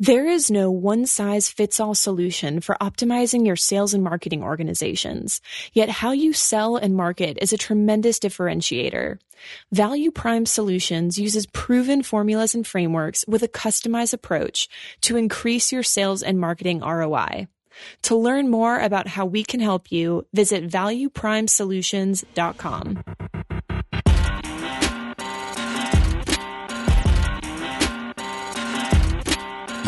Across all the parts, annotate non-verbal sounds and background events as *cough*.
There is no one size fits all solution for optimizing your sales and marketing organizations. Yet how you sell and market is a tremendous differentiator. Value Prime Solutions uses proven formulas and frameworks with a customized approach to increase your sales and marketing ROI. To learn more about how we can help you, visit valueprimesolutions.com.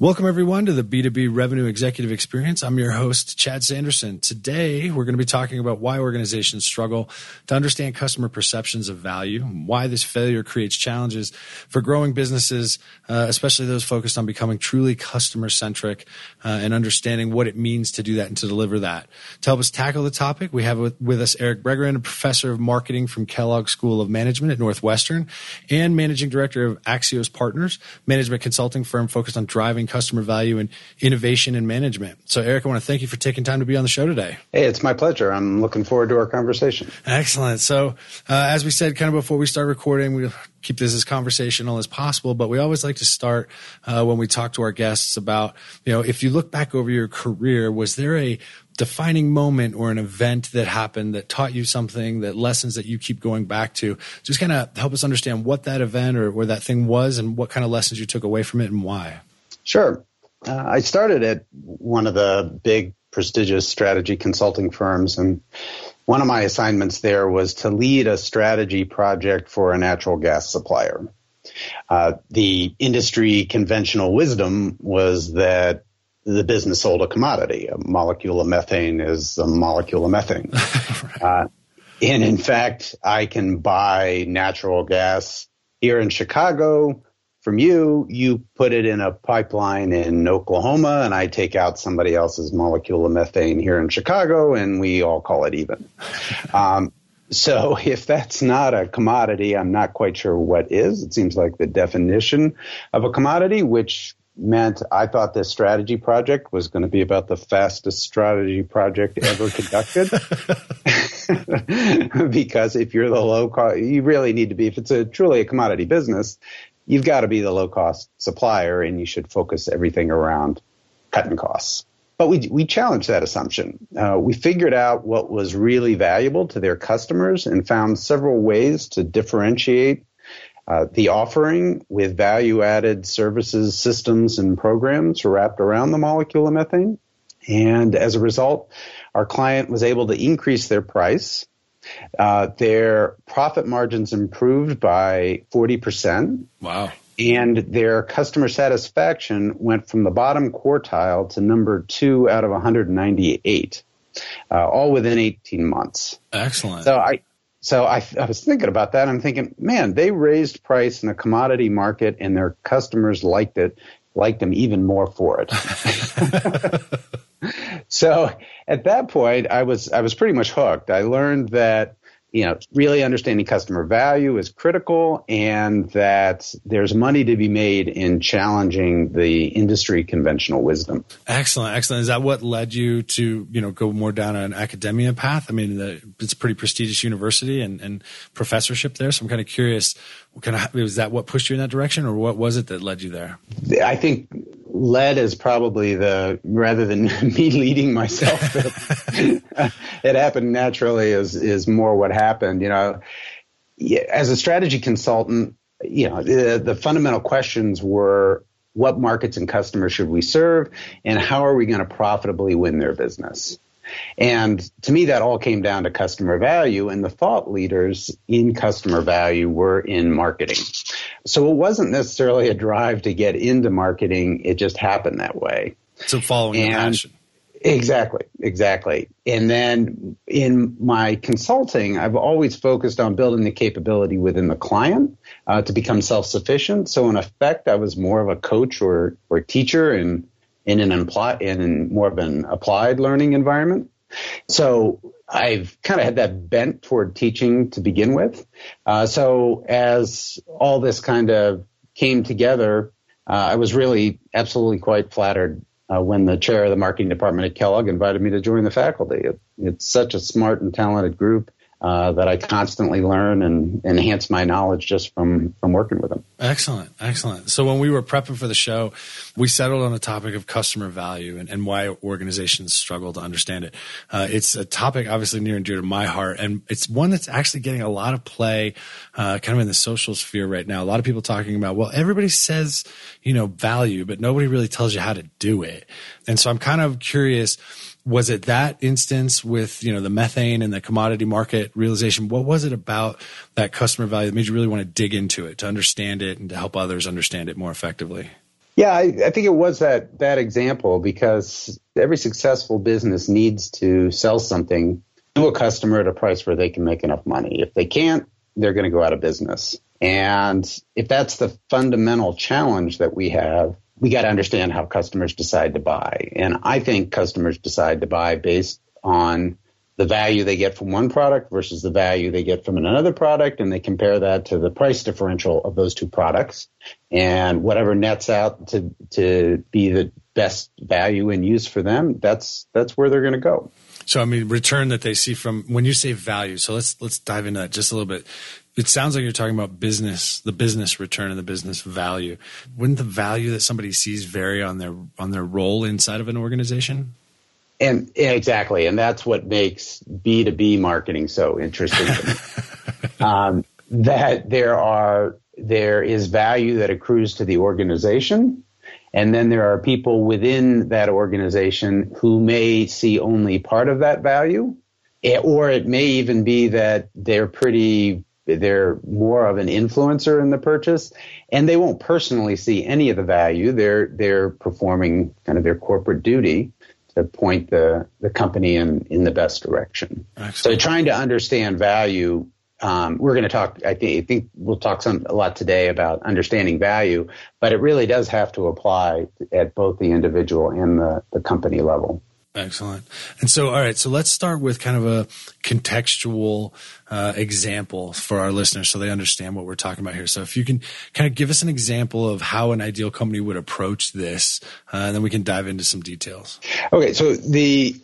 Welcome, everyone, to the B2B Revenue Executive Experience. I'm your host, Chad Sanderson. Today, we're going to be talking about why organizations struggle to understand customer perceptions of value, why this failure creates challenges for growing businesses, uh, especially those focused on becoming truly customer centric uh, and understanding what it means to do that and to deliver that. To help us tackle the topic, we have with, with us Eric Berggren, a professor of marketing from Kellogg School of Management at Northwestern and managing director of Axios Partners, management consulting firm focused on driving customer value and innovation and management. So, Eric, I want to thank you for taking time to be on the show today. Hey, it's my pleasure. I'm looking forward to our conversation. Excellent. So, uh, as we said kind of before we start recording, we keep this as conversational as possible, but we always like to start uh, when we talk to our guests about, you know, if you look back over your career, was there a defining moment or an event that happened that taught you something, that lessons that you keep going back to? Just kind of help us understand what that event or where that thing was and what kind of lessons you took away from it and why. Sure. Uh, I started at one of the big prestigious strategy consulting firms and one of my assignments there was to lead a strategy project for a natural gas supplier. Uh, the industry conventional wisdom was that the business sold a commodity. A molecule of methane is a molecule of methane. *laughs* uh, and in fact, I can buy natural gas here in Chicago from you, you put it in a pipeline in Oklahoma, and I take out somebody else's molecule of methane here in Chicago, and we all call it even. *laughs* Um, so *laughs* if that's not a commodity, I'm not quite sure what is. It seems like the definition of a commodity, which meant I thought this strategy project was going to be about the fastest strategy project ever conducted. *laughs* because if you're the low cost, you really need to be, if it's a truly a commodity business, you've got to be the low cost supplier and you should focus everything around cutting costs. But we, we challenged that assumption. Uh, we figured out what was really valuable to their customers and found several ways to differentiate uh, the offering with value added services, systems, and programs wrapped around the molecule of methane. And as a result, our client was able to increase their price uh, their profit margins improved by 40%. Wow. And their customer satisfaction went from the bottom quartile to number two out of 198, uh, all within 18 months. Excellent. So I, so I, I, was thinking about that. I'm thinking, man, they raised price in a commodity market and their customers liked it, liked them even more for it. *laughs* *laughs* *laughs* so at that point, I was I was pretty much hooked. I learned that you know really understanding customer value is critical, and that there's money to be made in challenging the industry conventional wisdom. Excellent, excellent. Is that what led you to you know go more down an academia path? I mean, the, it's a pretty prestigious university and, and professorship there. So I'm kind of curious. Kind of was that what pushed you in that direction, or what was it that led you there? I think led is probably the rather than *laughs* me leading myself. *laughs* it happened naturally is is more what happened. You know, as a strategy consultant, you know the, the fundamental questions were what markets and customers should we serve, and how are we going to profitably win their business. And to me, that all came down to customer value, and the thought leaders in customer value were in marketing. So it wasn't necessarily a drive to get into marketing, it just happened that way. So following and, passion. Exactly, exactly. And then in my consulting, I've always focused on building the capability within the client uh, to become self-sufficient. So in effect, I was more of a coach or or teacher in in an in more of an applied learning environment. So I've kind of had that bent toward teaching to begin with. Uh, so as all this kind of came together, uh, I was really absolutely quite flattered uh, when the chair of the marketing department at Kellogg invited me to join the faculty. It, it's such a smart and talented group uh, that I constantly learn and enhance my knowledge just from from working with them. Excellent, excellent. So when we were prepping for the show, we settled on the topic of customer value and, and why organizations struggle to understand it. Uh, it's a topic obviously near and dear to my heart, and it's one that's actually getting a lot of play, uh, kind of in the social sphere right now. A lot of people talking about, well, everybody says you know value, but nobody really tells you how to do it. And so I'm kind of curious was it that instance with you know the methane and the commodity market realization? What was it about that customer value that made you really want to dig into it to understand it and to help others understand it more effectively? Yeah i, I think it was that that example because every successful business needs to sell something to a customer at a price where they can make enough money. If they can't they're going to go out of business. And if that's the fundamental challenge that we have we got to understand how customers decide to buy. And I think customers decide to buy based on the value they get from one product versus the value they get from another product, and they compare that to the price differential of those two products, and whatever nets out to to be the best value and use for them, that's that's where they're going to go. So I mean, return that they see from when you say value. So let's let's dive into that just a little bit. It sounds like you're talking about business, the business return and the business value. Wouldn't the value that somebody sees vary on their on their role inside of an organization? And exactly, and that's what makes B two B marketing so interesting. *laughs* um, that there are there is value that accrues to the organization, and then there are people within that organization who may see only part of that value, eh, or it may even be that they're pretty they're more of an influencer in the purchase and they won't personally see any of the value. They're they're performing kind of their corporate duty to point the the company in in the best direction. Excellent. so trying to understand value um, we're going to talk I think, I think we'll talk some a lot today about understanding value but it really does have to apply at both the individual and the, the company level Excellent. And so, all right, so let's start with kind of a contextual uh, example for our listeners so they understand what we're talking about here. So, if you can kind of give us an example of how an ideal company would approach this, uh, and then we can dive into some details. Okay, so the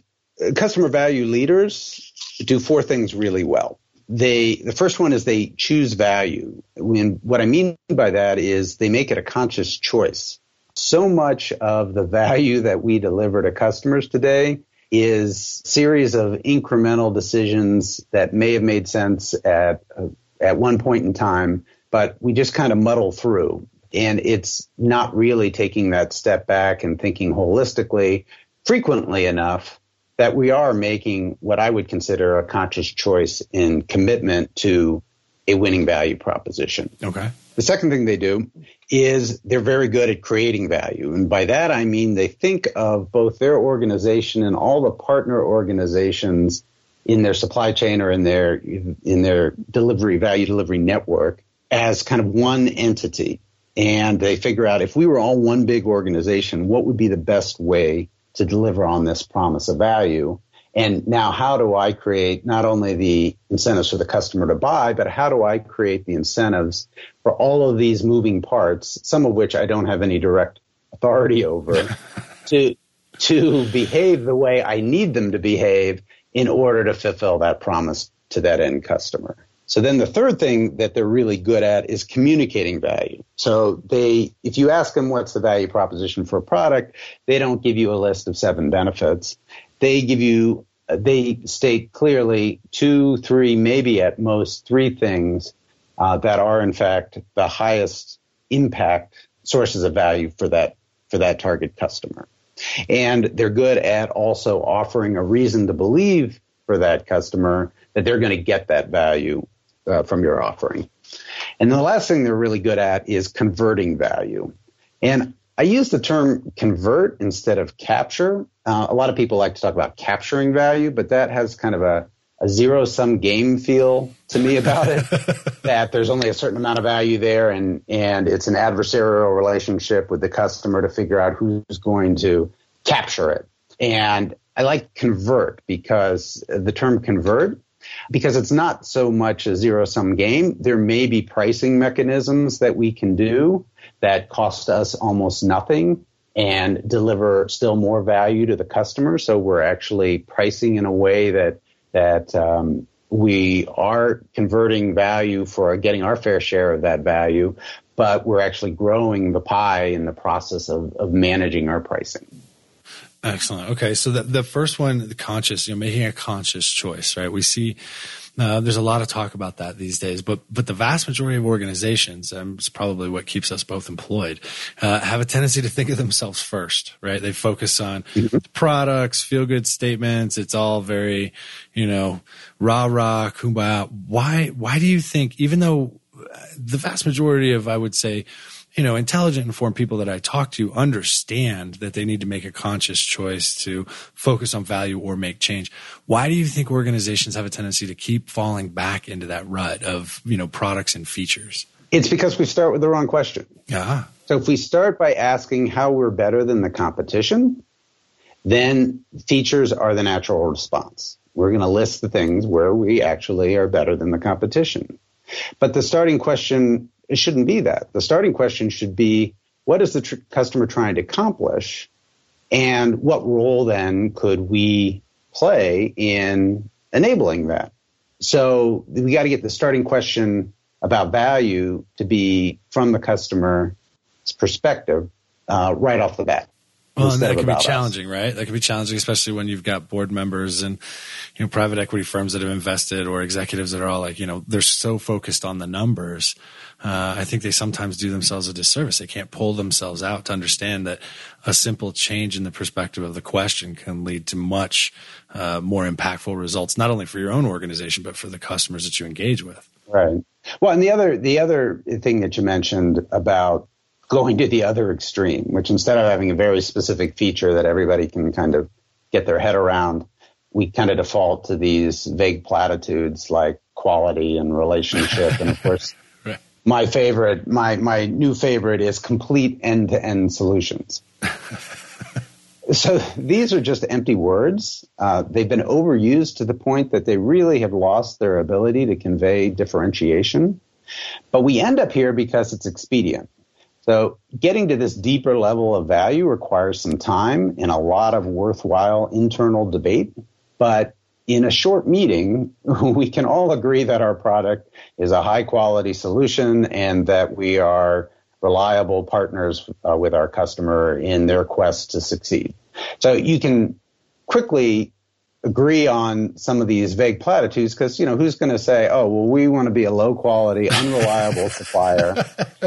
customer value leaders do four things really well. They the first one is they choose value. When what I mean by that is they make it a conscious choice so much of the value that we deliver to customers today is series of incremental decisions that may have made sense at uh, at one point in time, but we just kind of muddle through. And it's not really taking that step back and thinking holistically frequently enough that we are making what I would consider a conscious choice in commitment to a winning value proposition. Okay. The second thing they do is they're very good at creating value. And by that, I mean they think of both their organization and all the partner organizations in their supply chain or in their, in their delivery, value delivery network as kind of one entity. And they figure out if we were all one big organization, what would be the best way to deliver on this promise of value? And now how do I create not only the incentives for the customer to buy, but how do I create the incentives for all of these moving parts, some of which I don't have any direct authority over, *laughs* to, to behave the way I need them to behave in order to fulfill that promise to that end customer. So then the third thing that they're really good at is communicating value. So they, if you ask them what's the value proposition for a product, they don't give you a list of seven benefits they give you they state clearly two, three, maybe at most three things uh, that are in fact the highest impact sources of value for that for that target customer. And they're good at also offering a reason to believe for that customer that they're going to get that value uh, from your offering. And the last thing they're really good at is converting value. And I use the term convert instead of capture. Uh, a lot of people like to talk about capturing value, but that has kind of a, a zero sum game feel to me about it. *laughs* that there's only a certain amount of value there, and and it's an adversarial relationship with the customer to figure out who's going to capture it. and I like convert because the term convert, because it's not so much a zero sum game. There may be pricing mechanisms that we can do that cost us almost nothing and deliver still more value to the customer. So we're actually pricing in a way that that um, we are converting value for getting our fair share of that value, but we're actually growing the pie in the process of, of managing our pricing. Excellent. Okay, so the the first one, the conscious, you know, making a conscious choice, right? We see uh, there's a lot of talk about that these days, but but the vast majority of organizations, and it's probably what keeps us both employed, uh, have a tendency to think of themselves first, right? They focus on mm-hmm. products, feel good statements. It's all very, you know, rah rah, kumbaya. Why why do you think, even though the vast majority of, I would say, you know, intelligent, informed people that I talk to understand that they need to make a conscious choice to focus on value or make change. Why do you think organizations have a tendency to keep falling back into that rut of, you know, products and features? It's because we start with the wrong question. Yeah. So if we start by asking how we're better than the competition, then features are the natural response. We're going to list the things where we actually are better than the competition. But the starting question it shouldn't be that. The starting question should be what is the tr- customer trying to accomplish? And what role then could we play in enabling that? So we got to get the starting question about value to be from the customer's perspective uh, right off the bat. Well, and that can be challenging, us. right? That can be challenging, especially when you've got board members and you know private equity firms that have invested or executives that are all like, you know, they're so focused on the numbers uh, I think they sometimes do themselves a disservice. They can't pull themselves out to understand that a simple change in the perspective of the question can lead to much uh, more impactful results, not only for your own organization but for the customers that you engage with. Right. Well, and the other the other thing that you mentioned about going to the other extreme, which instead of having a very specific feature that everybody can kind of get their head around, we kind of default to these vague platitudes like quality and relationship, and of course *laughs* my favorite, my my new favorite is complete end to end solutions. *laughs* so these are just empty words. Uh, they've been overused to the point that they really have lost their ability to convey differentiation. But we end up here because it's expedient. So getting to this deeper level of value requires some time and a lot of worthwhile internal debate. But in a short meeting, *laughs* we can all agree that our product is a high quality solution and that we are reliable partners uh, with our customer in their quest to succeed. So you can quickly agree on some of these vague platitudes because you know who's going to say oh well we want to be a low quality unreliable *laughs* supplier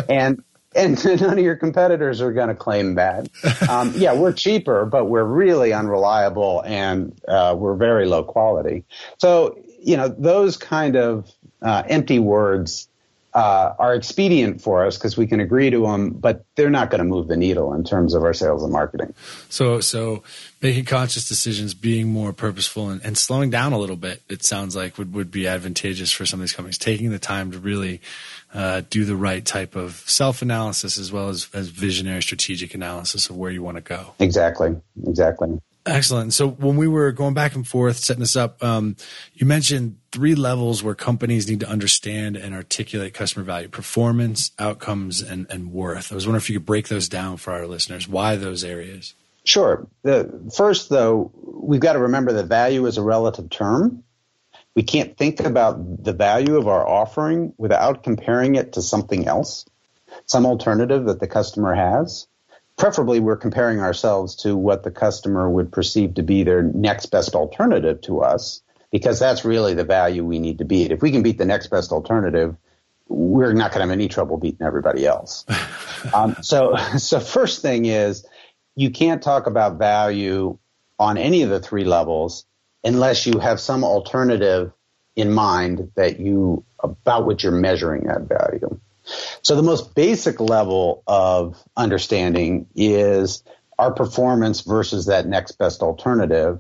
and and *laughs* none of your competitors are going to claim that. Um, *laughs* yeah, we're cheaper, but we're really unreliable and uh, we're very low quality. So, you know, those kind of uh, empty words uh, are expedient for us because we can agree to them, but they're not going to move the needle in terms of our sales and marketing. So, so making conscious decisions, being more purposeful, and, and slowing down a little bit, it sounds like would, would be advantageous for some of these companies. Taking the time to really uh, do the right type of self analysis as well as, as visionary strategic analysis of where you want to go. Exactly. Exactly. Excellent. So when we were going back and forth setting this up, um, you mentioned three levels where companies need to understand and articulate customer value: performance, outcomes, and, and worth. I was wondering if you could break those down for our listeners. Why those areas? Sure. The first, though, we've got to remember that value is a relative term. We can't think about the value of our offering without comparing it to something else, some alternative that the customer has preferably we're comparing ourselves to what the customer would perceive to be their next best alternative to us because that's really the value we need to beat. If we can beat the next best alternative, we're not going to have any trouble beating everybody else. *laughs* um, so, so first thing is you can't talk about value on any of the three levels unless you have some alternative in mind that you about which you're measuring that value. So the most basic level of understanding is our performance versus that next best alternative.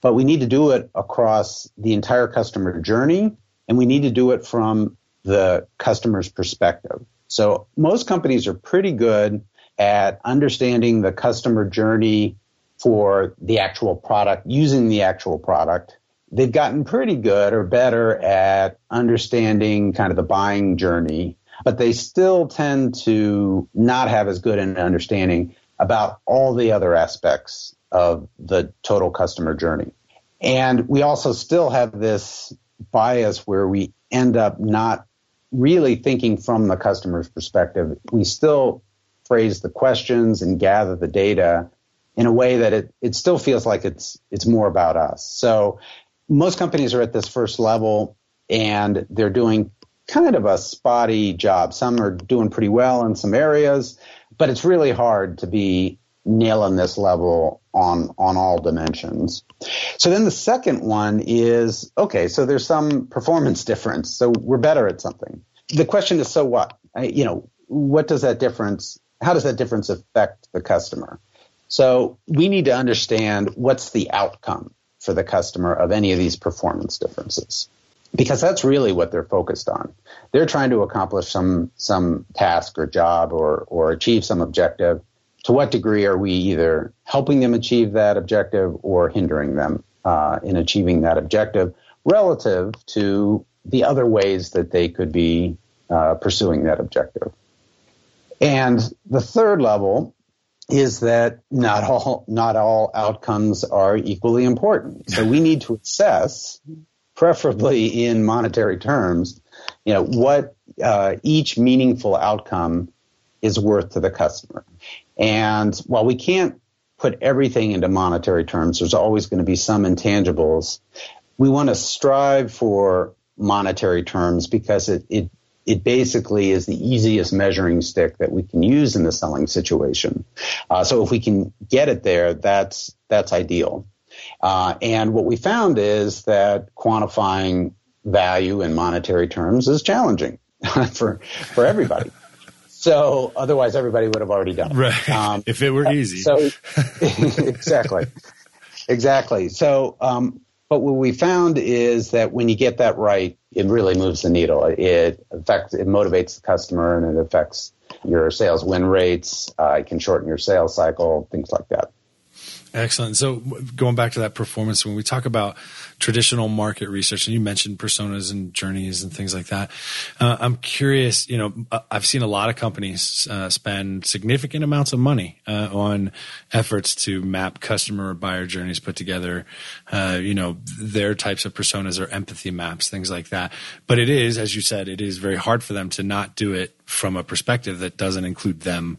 But we need to do it across the entire customer journey and we need to do it from the customer's perspective. So most companies are pretty good at understanding the customer journey for the actual product, using the actual product. They've gotten pretty good or better at understanding kind of the buying journey, but they still tend to not have as good an understanding about all the other aspects of the total customer journey. And we also still have this bias where we end up not really thinking from the customer's perspective. We still phrase the questions and gather the data in a way that it, it still feels like it's it's more about us. So most companies are at this first level and they're doing kind of a spotty job. Some are doing pretty well in some areas, but it's really hard to be nailing this level on on all dimensions. So then the second one is okay, so there's some performance difference. So we're better at something. The question is so what? I, you know, what does that difference how does that difference affect the customer? So we need to understand what's the outcome for the customer of any of these performance differences. Because that's really what they're focused on. They're trying to accomplish some some task or job or or achieve some objective to what degree are we either helping them achieve that objective or hindering them uh, in achieving that objective relative to the other ways that they could be uh, pursuing that objective. And the third level is that not all not all outcomes are equally important. So we need to assess, preferably in monetary terms, you know what uh, each meaningful outcome is worth to the customer. And while we can't put everything into monetary terms, there's always going to be some intangibles. We want to strive for monetary terms because it, it it basically is the easiest measuring stick that we can use in the selling situation. Uh, so if we can get it there, that's that's ideal. Uh, and what we found is that quantifying value in monetary terms is challenging *laughs* for for everybody. So otherwise, everybody would have already done it. Right. Um, if it were easy. So *laughs* exactly, exactly. So, um, but what we found is that when you get that right, it really moves the needle. It affects, it motivates the customer, and it affects your sales win rates. Uh, it can shorten your sales cycle, things like that. Excellent. So going back to that performance, when we talk about traditional market research, and you mentioned personas and journeys and things like that, uh, I'm curious. You know, uh, I've seen a lot of companies uh, spend significant amounts of money uh, on efforts to map customer or buyer journeys, put together, uh, you know, their types of personas or empathy maps, things like that. But it is, as you said, it is very hard for them to not do it from a perspective that doesn't include them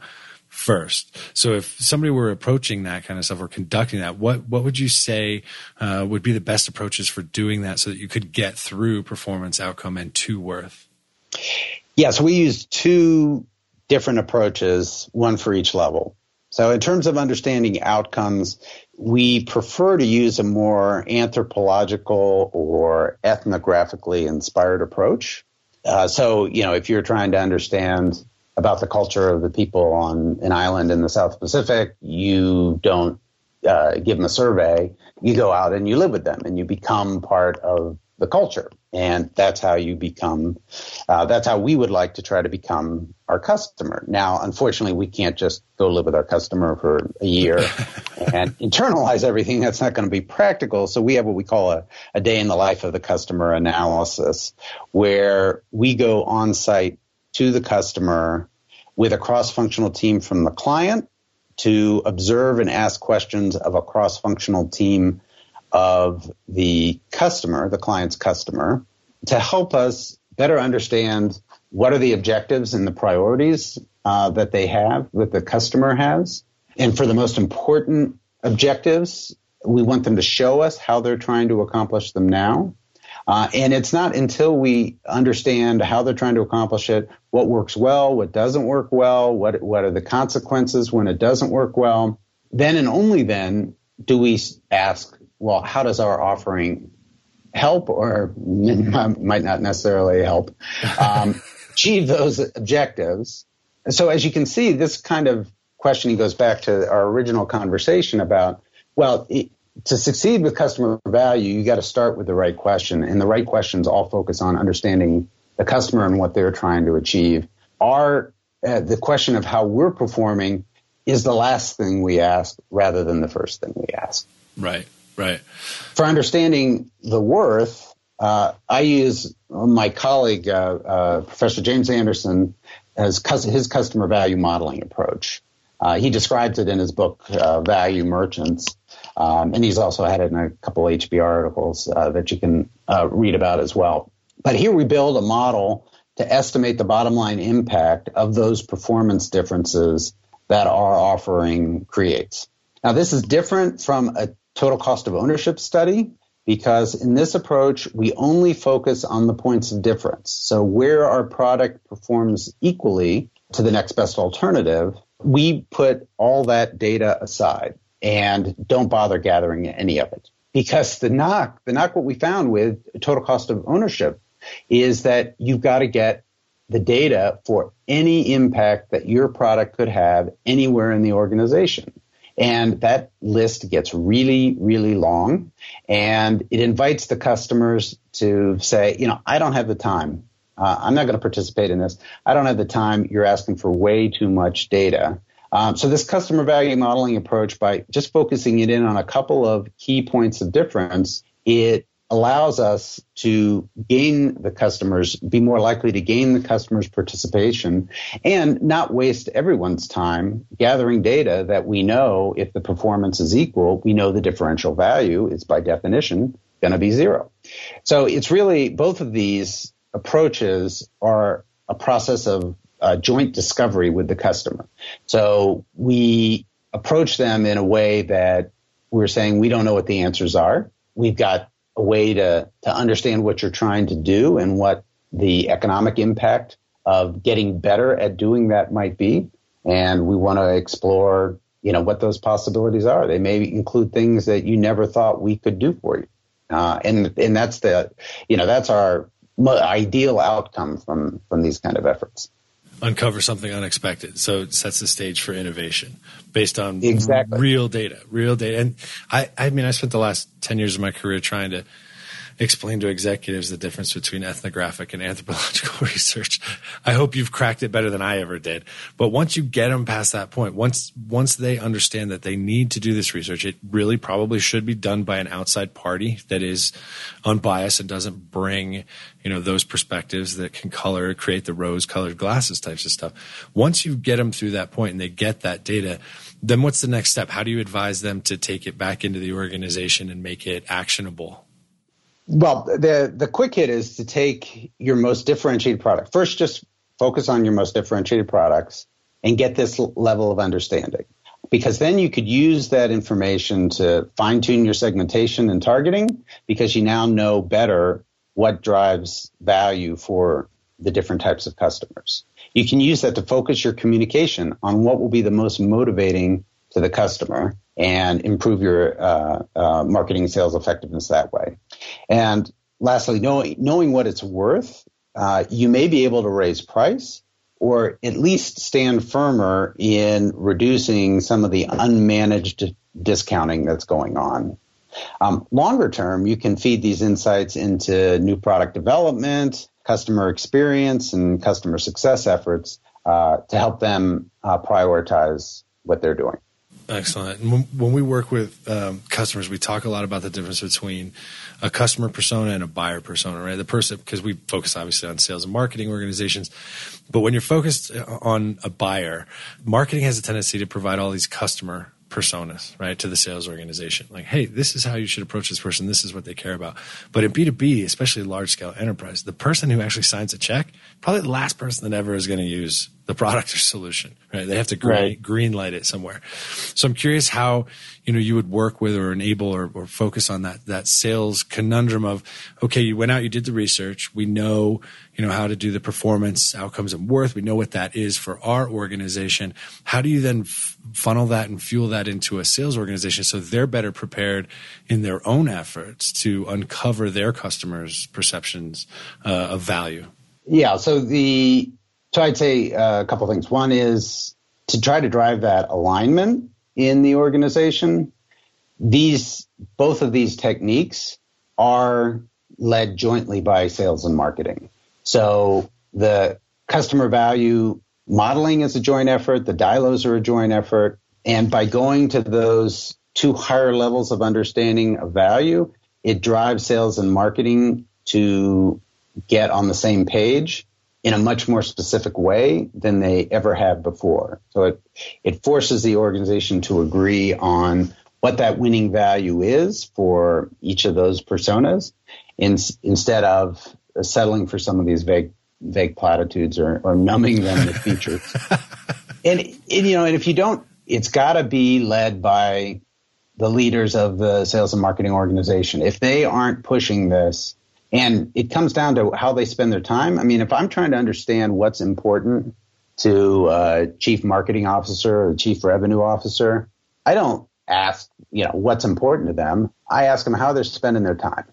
first. So if somebody were approaching that kind of stuff or conducting that, what what would you say uh, would be the best approaches for doing that so that you could get through performance, outcome, and to worth? Yeah, so we use two different approaches, one for each level. So in terms of understanding outcomes, we prefer to use a more anthropological or ethnographically inspired approach. Uh, so, you know, if you're trying to understand about the culture of the people on an island in the South Pacific. You don't uh, give them a survey. You go out and you live with them and you become part of the culture. And that's how you become, uh, that's how we would like to try to become our customer. Now, unfortunately, we can't just go live with our customer for a year *laughs* and internalize everything. That's not going to be practical. So we have what we call a, a day in the life of the customer analysis where we go on site to the customer with a cross-functional team from the client to observe and ask questions of a cross-functional team of the customer, the client's customer, to help us better understand what are the objectives and the priorities uh, that they have, that the customer has. And for the most important objectives, we want them to show us how they're trying to accomplish them now. Uh, and it's not until we understand how they're trying to accomplish it, what works well, what doesn't work well, what what are the consequences when it doesn't work well, then and only then do we ask, well, how does our offering help or *laughs* might not necessarily help um, *laughs* achieve those objectives? So as you can see, this kind of questioning goes back to our original conversation about well, to succeed with customer value, you got to start with the right question, and the right questions all focus on understanding the customer and what they're trying to achieve. Our uh, the question of how we're performing is the last thing we ask rather than the first thing we ask. Right, right. For understanding the worth, uh, I use my colleague, uh, uh, Professor James Anderson, as his customer value modeling approach. Uh, he describes it in his book, uh, Value Merchants. Um, and he's also had it in a couple HBR articles uh, that you can read about as well. But here we build a model to estimate the bottom line impact of those performance differences that our offering creates. Now, this is different from a total cost of ownership study because in this approach, we only focus on the points of difference. So where our product performs equally to the next best alternative, we put all that data aside and don't bother gathering any of it. Because the knock, the knock what we found with total cost of ownership is that you've got to get the data for any impact that your product could have anywhere in the organization. And that list gets really, really long and it invites the customers to say, you know, I don't have the time. Uh, I'm not going to participate in this. I don't have the time. You're asking for way too much data. Um, so this customer value modeling approach, by just focusing it in on a couple of key points of difference, it allows us to gain the customers, be more likely to gain the customers' participation, and not waste everyone's time gathering data that we know if the performance is equal, we know the differential value is by definition going to be zero. So it's really both of these approaches are a process of uh, joint discovery with the customer. So we approach them in a way that we're saying we don't know what the answers are. We've got a way to, to understand what you're trying to do and what the economic impact of getting better at doing that might be. And we want to explore, you know, what those possibilities are. They may include things that you never thought we could do for you. Uh, and, and that's the, you know, that's our ideal outcome from, from these kind of efforts uncover something unexpected. So it sets the stage for innovation based on exactly. real data, real data. And I, I mean, I spent the last 10 years of my career trying to explain to executives the difference between ethnographic and anthropological *laughs* research. I hope you've cracked it better than I ever did. But once you get them past that point, once once they understand that they need to do this research, it really probably should be done by an outside party that is unbiased and doesn't bring, you know, those perspectives that can color create the rose colored glasses types of stuff. Once you get them through that point and they get that data, then what's the next step? How do you advise them to take it back into the organization and make it actionable? Well, the the quick hit is to take your most differentiated product. First, just focus on your most differentiated products and get this level of understanding. Because then you could use that information to fine tune your segmentation and targeting because you now know better what drives value for the different types of customers. You can use that to focus your communication on what will be the most motivating to the customer and improve your uh, uh, marketing sales effectiveness that way. And lastly, knowing, knowing what it's worth, uh, you may be able to raise price or at least stand firmer in reducing some of the unmanaged discounting that's going on. Um, longer term, you can feed these insights into new product development, customer experience, and customer success efforts uh, to help them uh, prioritize what they're doing. Excellent. When, we work with um, customers, we talk a lot about the difference between a customer persona and a buyer persona, right? The person, because we focus obviously on sales and marketing organizations, but when you're focused on a buyer, marketing has a tendency to provide all these customer personas, right, to the sales organization. Like, hey, this is how you should approach this person. This is what they care about. But in B2B, especially large scale enterprise, the person who actually signs a check, probably the last person that ever is going to use the product or solution, right? They have to green, right. green light it somewhere. So I'm curious how, you know, you would work with or enable or, or focus on that, that sales conundrum of, okay, you went out, you did the research. We know, you know, how to do the performance outcomes and worth. We know what that is for our organization. How do you then f- funnel that and fuel that into a sales organization so they're better prepared in their own efforts to uncover their customers' perceptions uh, of value? Yeah. So the so I'd say uh, a couple things. One is to try to drive that alignment in the organization. These both of these techniques are led jointly by sales and marketing. So the customer value modeling is a joint effort. The DILOs are a joint effort. And by going to those two higher levels of understanding of value, it drives sales and marketing to get on the same page in a much more specific way than they ever have before. So it, it forces the organization to agree on what that winning value is for each of those personas in, instead of settling for some of these vague vague platitudes or, or numbing them with features. *laughs* and, and, you know, and if you don't, it's got to be led by the leaders of the sales and marketing organization. If they aren't pushing this, and it comes down to how they spend their time. I mean, if I'm trying to understand what's important to a chief marketing officer or chief revenue officer, I don't ask, you know, what's important to them. I ask them how they're spending their time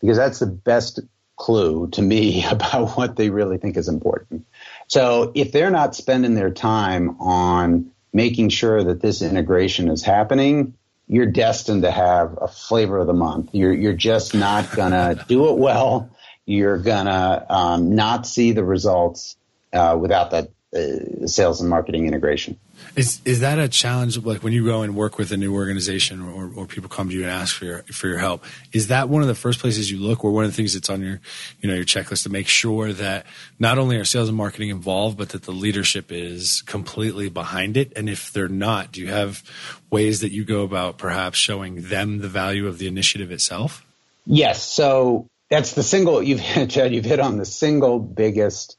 because that's the best clue to me *laughs* about what they really think is important. So if they're not spending their time on making sure that this integration is happening, you're destined to have a flavor of the month. You're you're just not gonna do it well. You're gonna um, not see the results uh, without that uh, sales and marketing integration. Is is that a challenge? Like when you go and work with a new organization, or, or people come to you and ask for your for your help, is that one of the first places you look, or one of the things that's on your you know your checklist to make sure that not only are sales and marketing involved, but that the leadership is completely behind it? And if they're not, do you have ways that you go about perhaps showing them the value of the initiative itself? Yes. So that's the single you've *laughs* Chad. You've hit on the single biggest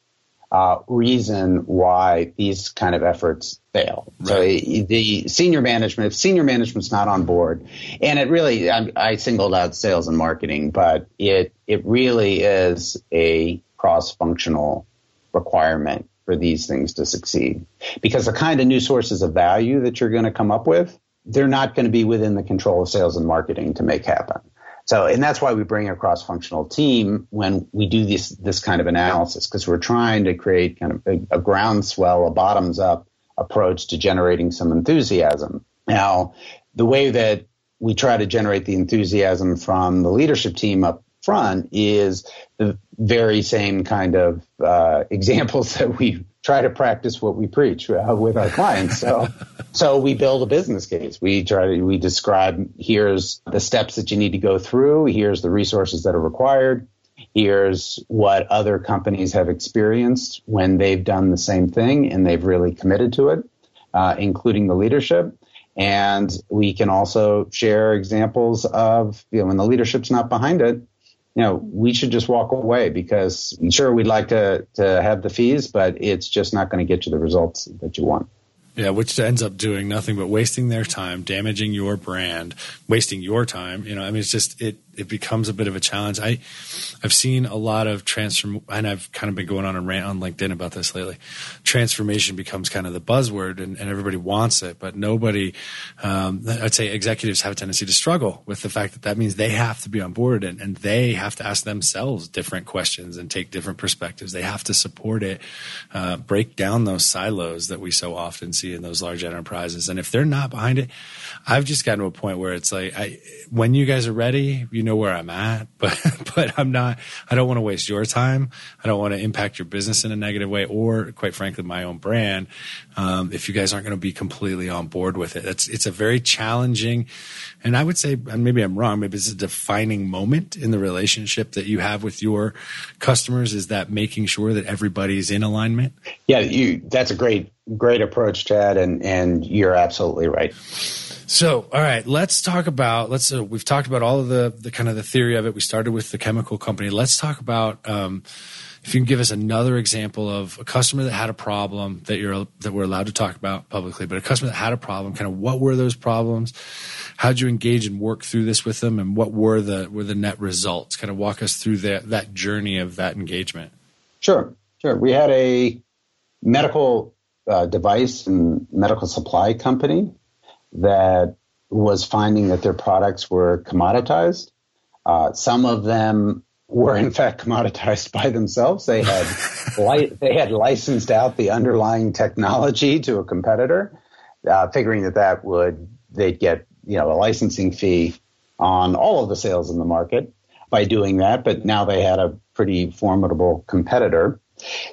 uh, reason why these kind of efforts fail. Right. So the senior management, if senior management's not on board, and it really, I, I singled out sales and marketing, but it it really is a cross-functional requirement for these things to succeed. Because the kind of new sources of value that you're going to come up with, they're not going to be within the control of sales and marketing to make happen. So, and that's why we bring a cross-functional team when we do this this kind of analysis, because we're trying to create kind of a, a groundswell, a bottoms-up approach to generating some enthusiasm. Now, the way that we try to generate the enthusiasm from the leadership team up front is the very same kind of uh, *laughs* examples that we try to practice what we preach uh, with our clients. So, *laughs* so we build a business case. We try to, we describe here's the steps that you need to go through. Here's the resources that are required. Here's what other companies have experienced when they've done the same thing and they've really committed to it, uh, including the leadership. And we can also share examples of, you know, when the leadership's not behind it, you know, we should just walk away because sure we'd like to to have the fees, but it's just not going to get you the results that you want. Yeah, which ends up doing nothing but wasting their time, damaging your brand, wasting your time. You know, I mean, it's just it it becomes a bit of a challenge. I I've seen a lot of transform, and I've kind of been going on a rant on LinkedIn about this lately. Transformation becomes kind of the buzzword, and, and everybody wants it, but nobody. Um, I'd say executives have a tendency to struggle with the fact that that means they have to be on board and, and they have to ask themselves different questions and take different perspectives. They have to support it, uh, break down those silos that we so often see in those large enterprises, and if they're not behind it, I've just gotten to a point where it's like, I, when you guys are ready, you know where I'm at, *laughs* but, but I'm not, I don't want to waste your time. I don't want to impact your business in a negative way or quite frankly, my own brand. Um, if you guys aren't going to be completely on board with it, it's, it's a very challenging, and I would say, and maybe I'm wrong, maybe it's a defining moment in the relationship that you have with your customers is that making sure that everybody's in alignment. Yeah, you, that's a great, great approach, Chad. And, and you're absolutely right. So, all right, let's talk about let's. Uh, we've talked about all of the the kind of the theory of it. We started with the chemical company. Let's talk about um, if you can give us another example of a customer that had a problem that you're that we're allowed to talk about publicly, but a customer that had a problem. Kind of what were those problems? How'd you engage and work through this with them, and what were the were the net results? Kind of walk us through that that journey of that engagement. Sure, sure. We had a medical uh, device and medical supply company that was finding that their products were commoditized. Uh, some of them were in fact commoditized by themselves. They had *laughs* li- they had licensed out the underlying technology to a competitor, uh, figuring that that would they'd get you know a licensing fee on all of the sales in the market by doing that. But now they had a pretty formidable competitor.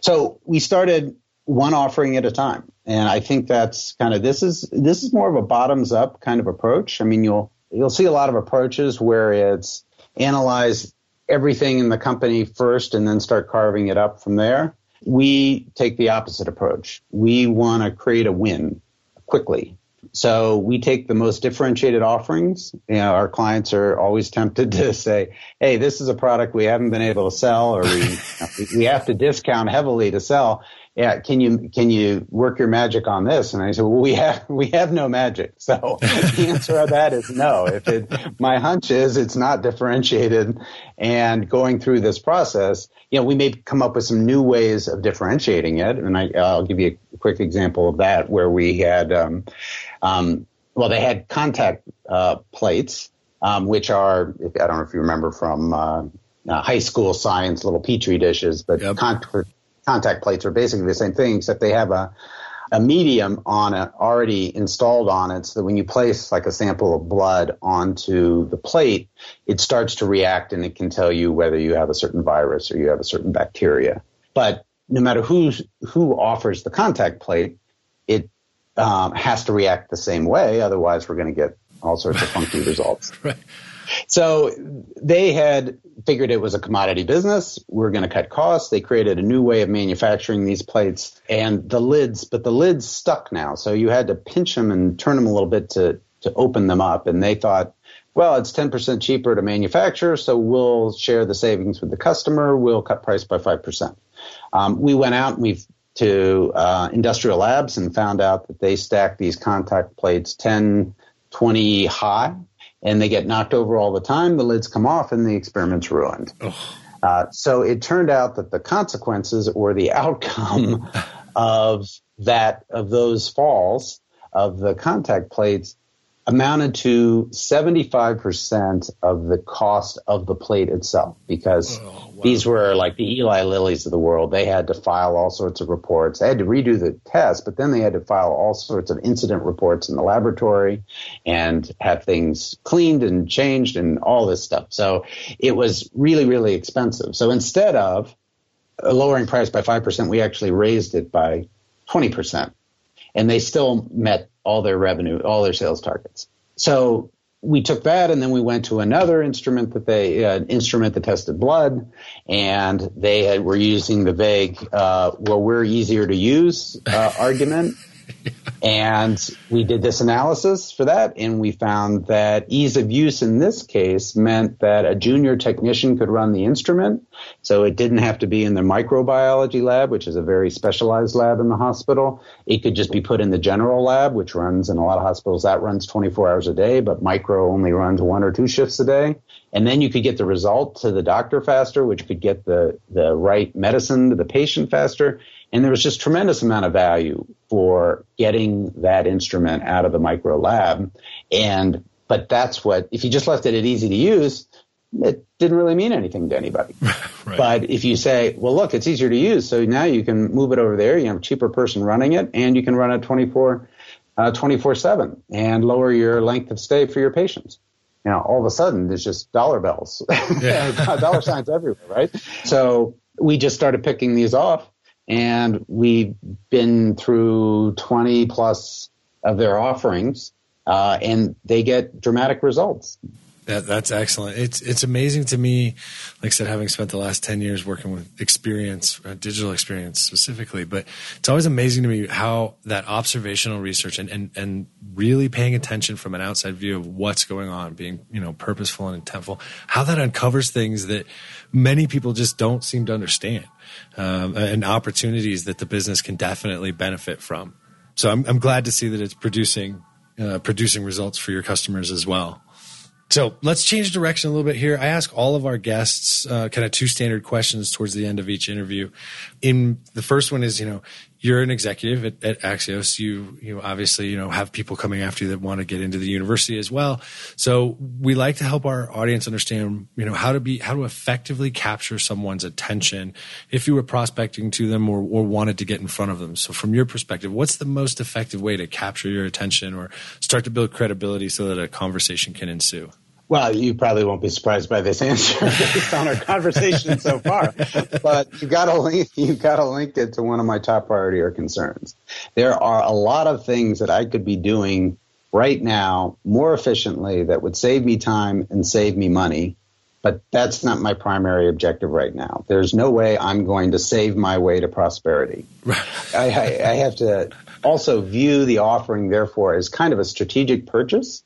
So we started one offering at a time. And I think that's kind of this is this is more of a bottoms up kind of approach. I mean, you'll you'll see a lot of approaches where it's analyze everything in the company first and then start carving it up from there. We take the opposite approach. We want to create a win quickly. So we take the most differentiated offerings. You know, our clients are always tempted to say, "Hey, this is a product we haven't been able to sell, or we *laughs* we have to discount heavily to sell." Yeah, can you can you work your magic on this? And I said, well, we have *laughs* we have no magic. So *laughs* the answer to that is no. If it, my hunch is it's not differentiated, and going through this process, you know, we may come up with some new ways of differentiating it. And I, will give you a quick example of that, where we had, um, um, well, they had contact uh, plates, um, which are I don't know if you remember from. Uh, uh, high school science little petri dishes, but yep. con- contact plates are basically the same thing, except they have a, a medium on it already installed on it so that when you place like a sample of blood onto the plate, it starts to react and it can tell you whether you have a certain virus or you have a certain bacteria. But no matter who's, who offers the contact plate, it um, has to react the same way. Otherwise, we're going to get all sorts of funky *laughs* results. Right. So they had figured it was a commodity business. We're going to cut costs. They created a new way of manufacturing these plates and the lids, but the lids stuck now. So you had to pinch them and turn them a little bit to, to open them up. And they thought, well, it's 10% cheaper to manufacture, so we'll share the savings with the customer. We'll cut price by 5%. Um, we went out and we've to uh, industrial labs and found out that they stack these contact plates 10, 20 high and they get knocked over all the time. The lids come off and the experiment's ruined. Uh, so it turned out that the consequences or the *laughs* outcome of that of those falls of the contact plates amounted to 75% of the cost of the plate itself because wow. these were like the Eli Lillys of the world. They had to file all sorts of reports. They had to redo the test, but then they had to file all sorts of incident reports in the laboratory and have things cleaned and changed and all this stuff. So it was really, really expensive. So instead of lowering price by 5%, we actually raised it by 20% and they still met all their revenue, all their sales targets. So we took that and then we went to another instrument that they uh, instrument that tested blood and they had, were using the vague uh, well we're easier to use uh, argument *laughs* and we did this analysis for that, and we found that ease of use in this case meant that a junior technician could run the instrument. So it didn't have to be in the microbiology lab, which is a very specialized lab in the hospital. It could just be put in the general lab, which runs in a lot of hospitals, that runs 24 hours a day, but micro only runs one or two shifts a day. And then you could get the result to the doctor faster, which could get the, the right medicine to the patient faster. And there was just tremendous amount of value for getting that instrument out of the micro lab. And, but that's what, if you just left it at easy to use, it didn't really mean anything to anybody. *laughs* right. But if you say, well, look, it's easier to use. So now you can move it over there. You have a cheaper person running it and you can run it 24, uh, 24 seven and lower your length of stay for your patients. You know, all of a sudden there's just dollar bells, *laughs* yeah. *laughs* dollar signs everywhere, right? So we just started picking these off and we've been through 20 plus of their offerings, uh, and they get dramatic results. That, that's excellent. It's it's amazing to me, like I said, having spent the last ten years working with experience, uh, digital experience specifically. But it's always amazing to me how that observational research and, and and really paying attention from an outside view of what's going on, being you know purposeful and intentful, how that uncovers things that many people just don't seem to understand, um, and opportunities that the business can definitely benefit from. So I'm I'm glad to see that it's producing uh, producing results for your customers as well. So let's change direction a little bit here. I ask all of our guests uh, kind of two standard questions towards the end of each interview. In the first one is, you know, you're an executive at, at, Axios. You you obviously you know have people coming after you that want to get into the university as well. So we like to help our audience understand you know how to be how to effectively capture someone's attention if you were prospecting to them or, or wanted to get in front of them. So from your perspective, what's the most effective way to capture your attention or start to build credibility so that a conversation can ensue? Well, you probably won't be surprised by this *laughs* answer based on our conversation so far. But you got to link you got to link it to one of my top priority or concerns. There are a lot of things that I could be doing right now more efficiently that would save me time and save me money. But that's not my primary objective right now. There's no way I'm going to save my way to prosperity. I, I, I have to also view the offering, therefore, as kind of a strategic purchase.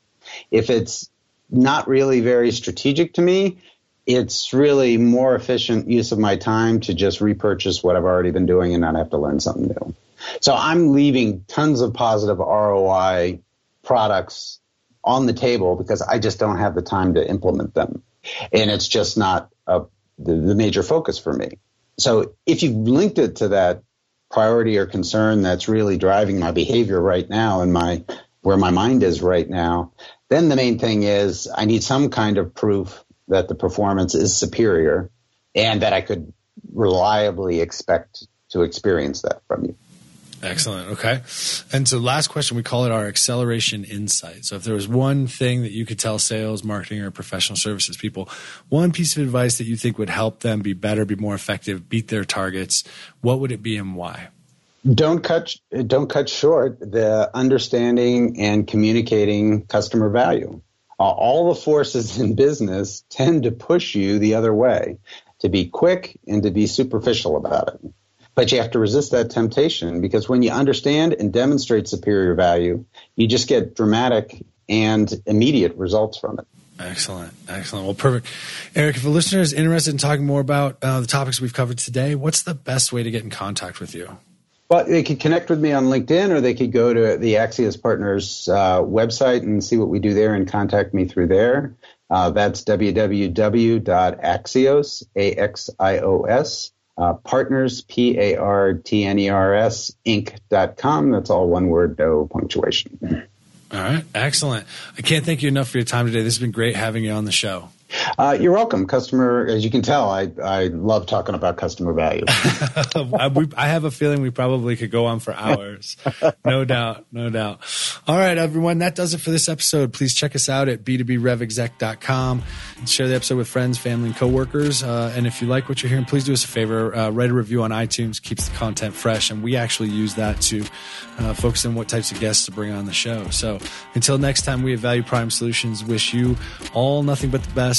If it's not really very strategic to me. It's really more efficient use of my time to just repurchase what I've already been doing and not have to learn something new. So I'm leaving tons of positive ROI products on the table because I just don't have the time to implement them. And it's just not a, the, the major focus for me. So if you've linked it to that priority or concern that's really driving my behavior right now and my where my mind is right now, then the main thing is I need some kind of proof that the performance is superior and that I could reliably expect to experience that from you. Excellent. Okay. And so last question, we call it our acceleration insight. So if there was one thing that you could tell sales, marketing, or professional services people, one piece of advice that you think would help them be better, be more effective, beat their targets, what would it be and why? Don't cut don't cut short the understanding and communicating customer value. Uh, all the forces *laughs* in business tend to push you the other way, to be quick and to be superficial about it. But you have to resist that temptation because when you understand and demonstrate superior value, you just get dramatic and immediate results from it. Excellent. Excellent. Well, perfect. Eric, if a listener is interested in talking more about uh, the topics we've covered today, what's the best way to get in contact with you? Well, they could connect with me on LinkedIn or they could go to the Axios Partners uh, website and see what we do there and contact me through there. Uh, that's www.axios, A-X-I-O-S, uh, partners, P-A-R-T-N-E-R-S, inc.com. That's all one word, no punctuation. All right. Excellent. I can't thank you enough for your time today. This has been great having you on the show. Uh, you're welcome. Customer, as you can tell, I, I love talking about customer value. *laughs* I, we, I, have a feeling we probably could go on for hours. no doubt. No doubt. All right, everyone. That does it for this episode. Please check us out at b2brevexec.com. Share the episode with friends, family, and coworkers. Uh, and if you like what you're hearing, please do us a favor. Uh, write a review on iTunes. Keeps the content fresh. And we actually use that to uh, focus on what types of guests to bring on the show. So until next time, we at Value Prime Solutions wish you all nothing but the